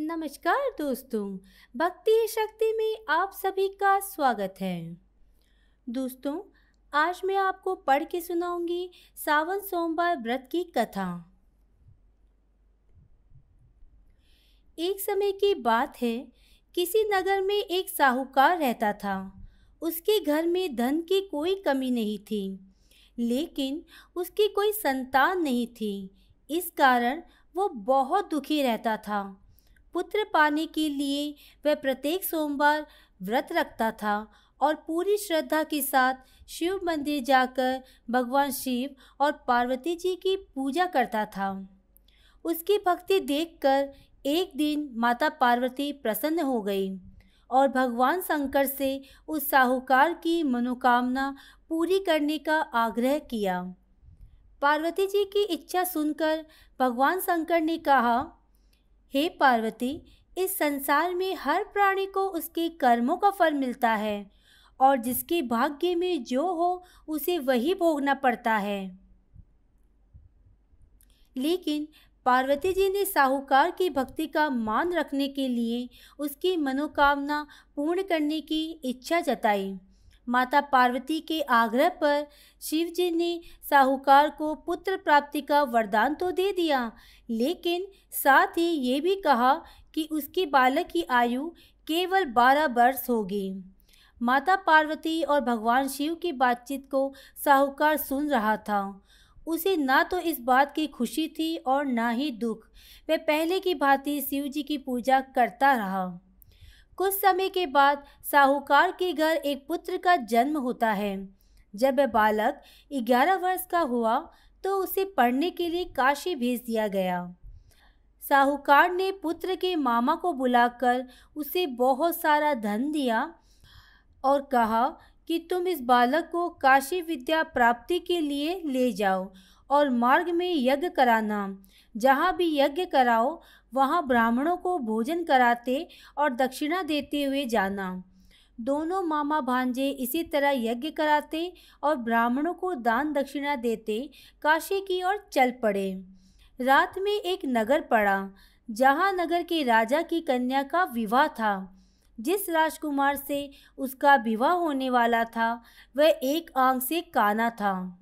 नमस्कार दोस्तों, भक्ति शक्ति में आप सभी का स्वागत है। दोस्तों, आज मैं आपको पढ़ के सुनाऊँगी सावन सोमवार व्रत की कथा। एक समय की बात है, किसी नगर में एक साहूकार रहता था। उसके घर में धन की कोई कमी नहीं थी, लेकिन उसकी कोई संतान नहीं थी। इस कारण वो बहुत दुखी रहता था। पुत्र पाने के लिए वह प्रत्येक सोमवार व्रत रखता था और पूरी श्रद्धा के साथ शिव मंदिर जाकर भगवान शिव और पार्वती जी की पूजा करता था। उसकी भक्ति देखकर एक दिन माता पार्वती प्रसन्न हो गई और भगवान शंकर से उस साहूकार की मनोकामना पूरी करने का आग्रह किया। पार्वती जी की इच्छा सुनकर भगवान शंकर ने कहा हे पार्वती, इस संसार में हर प्राणी को उसके कर्मों का फल मिलता है, और जिसके भाग्य में जो हो, उसे वही भोगना पड़ता है। लेकिन पार्वती जी ने साहूकार की भक्ति का मान रखने के लिए उसकी मनोकामना पूर्ण करने की इच्छा जताई। माता पार्वती के आग्रह पर शिव जी ने साहूकार को पुत्र प्राप्ति का वरदान तो दे दिया, लेकिन साथ ही ये भी कहा कि उसकी बालक की आयु केवल बारह वर्ष होगी। माता पार्वती और भगवान शिव की बातचीत को साहूकार सुन रहा था। उसे ना तो इस बात की खुशी थी और ना ही दुख। वह पहले की भांति शिव जी की पूजा करता रहा। कुछ समय के बाद साहूकार के घर एक पुत्र का जन्म होता है। जब वह बालक ग्यारह वर्ष का हुआ तो उसे पढ़ने के लिए काशी भेज दिया गया। साहूकार ने पुत्र के मामा को बुलाकर उसे बहुत सारा धन दिया और कहा कि तुम इस बालक को काशी विद्या प्राप्ति के लिए ले जाओ और मार्ग में यज्ञ कराना। जहाँ भी यज्ञ कराओ वहाँ ब्राह्मणों को भोजन कराते और दक्षिणा देते हुए जाना। दोनों मामा भांजे इसी तरह यज्ञ कराते और ब्राह्मणों को दान दक्षिणा देते, काशी की ओर चल पड़े। रात में एक नगर पड़ा, जहाँ नगर के राजा की कन्या का विवाह था। जिस राजकुमार से उसका विवाह होने वाला था, वह एक आँख से काना था।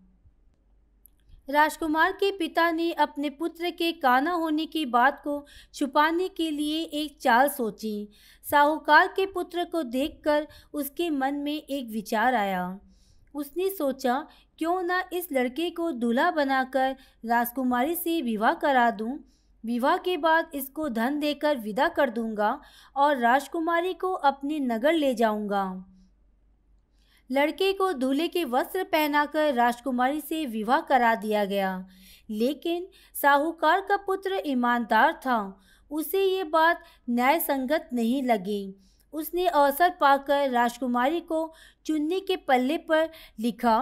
राजकुमार के पिता ने अपने पुत्र के काना होने की बात को छुपाने के लिए एक चाल सोची। साहूकार के पुत्र को देखकर उसके मन में एक विचार आया। उसने सोचा, क्यों ना इस लड़के को दूल्हा बनाकर राजकुमारी से विवाह करा दूँ? विवाह के बाद इसको धन देकर विदा कर दूँगा और राजकुमारी को अपने नगर ले जाऊँगा। लड़के को दूल्हे के वस्त्र पहनाकर राजकुमारी से विवाह करा दिया गया। लेकिन साहूकार का पुत्र ईमानदार था। उसे ये बात न्याय संगत नहीं लगी। उसने अवसर पाकर राजकुमारी को चुनने के पल्ले पर लिखा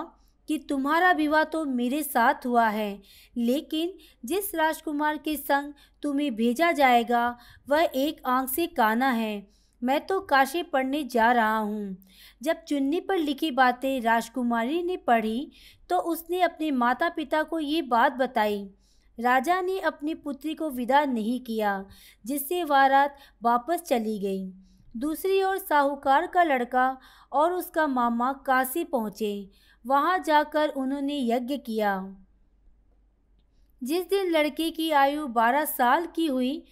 कि तुम्हारा विवाह तो मेरे साथ हुआ है, लेकिन जिस राजकुमार के संग तुम्हें भेजा जाएगा, वह एक आँख से काना है। मैं तो काशी पढ़ने जा रहा हूँ। जब चुन्नी पर लिखी बातें राजकुमारी ने पढ़ी तो उसने अपने माता पिता को ये बात बताई। राजा ने अपनी पुत्री को विदा नहीं किया, जिससे वारात वापस चली गई। दूसरी ओर साहूकार का लड़का और उसका मामा काशी पहुँचे। वहाँ जाकर उन्होंने यज्ञ किया। जिस दिन लड़के की आयु बारह साल की हुई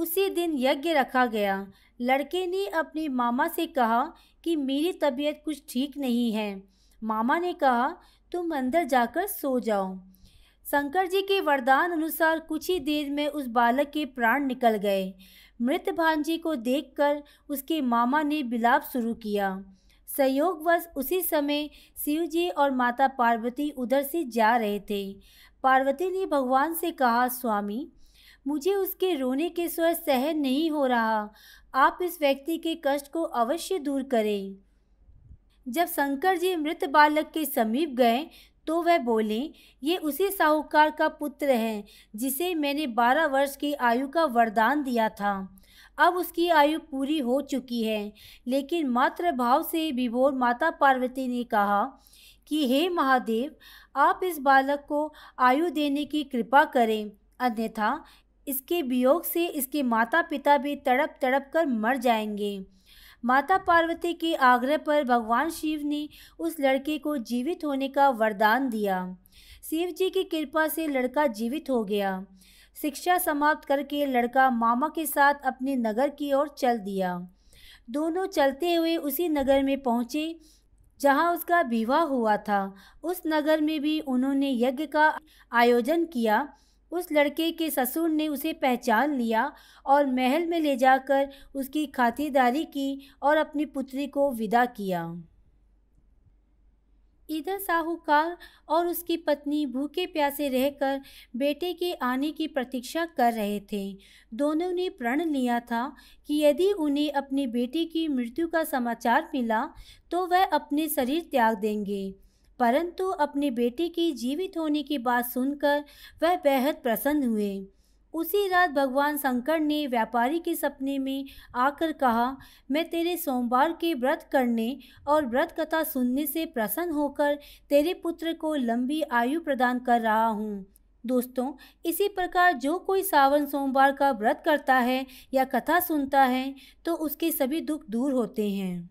उसी दिन यज्ञ रखा गया। लड़के ने अपने मामा से कहा कि मेरी तबीयत कुछ ठीक नहीं है। मामा ने कहा, तुम अंदर जाकर सो जाओ शंकर जी के वरदान अनुसार कुछ ही देर में उस बालक के प्राण निकल गए। मृत भांजी को देखकर उसके मामा ने बिलाप शुरू किया। संयोगवश उसी समय शिव जी और माता पार्वती उधर से जा रहे थे। पार्वती ने भगवान से कहा, स्वामी मुझे उसके रोने के स्वर सहन नहीं हो रहा। आप इस व्यक्ति के कष्ट को अवश्य दूर करें। जब शंकर जी मृत बालक के समीप गए तो वह बोले, ये उसी साहूकार का पुत्र है, जिसे मैंने बारह वर्ष की आयु का वरदान दिया था। अब उसकी आयु पूरी हो चुकी है। लेकिन मात्र भाव से विभोर माता पार्वती ने कहा कि, हे महादेव, आप इस बालक को आयु देने की कृपा करें, अन्यथा इसके वियोग से इसके माता पिता भी तड़प तड़प कर मर जाएँगे। माता पार्वती के आग्रह पर भगवान शिव ने उस लड़के को जीवित होने का वरदान दिया। शिव जी की कृपा से लड़का जीवित हो गया। शिक्षा समाप्त करके लड़का मामा के साथ अपने नगर की ओर चल दिया। दोनों चलते हुए उसी नगर में पहुँचे, जहाँ उसका विवाह हुआ था। उस नगर में भी उन्होंने यज्ञ का आयोजन किया। उस लड़के के ससुर ने उसे पहचान लिया और महल में ले जाकर उसकी खातिरदारी की और अपनी पुत्री को विदा किया। इधर साहूकार और उसकी पत्नी भूखे प्यासे रहकर बेटे के आने की प्रतीक्षा कर रहे थे। दोनों ने प्रण लिया था कि यदि उन्हें अपनी बेटी की मृत्यु का समाचार मिला तो वह अपने शरीर त्याग देंगे। परंतु अपनी बेटी की जीवित होने की बात सुनकर वह बेहद प्रसन्न हुए। उसी रात भगवान शंकर ने व्यापारी के सपने में आकर कहा, मैं तेरे सोमवार के व्रत करने और व्रत कथा सुनने से प्रसन्न होकर तेरे पुत्र को लंबी आयु प्रदान कर रहा हूँ। दोस्तों, इसी प्रकार जो कोई सावन सोमवार का व्रत करता है या कथा सुनता है तो उसके सभी दुख दूर होते हैं।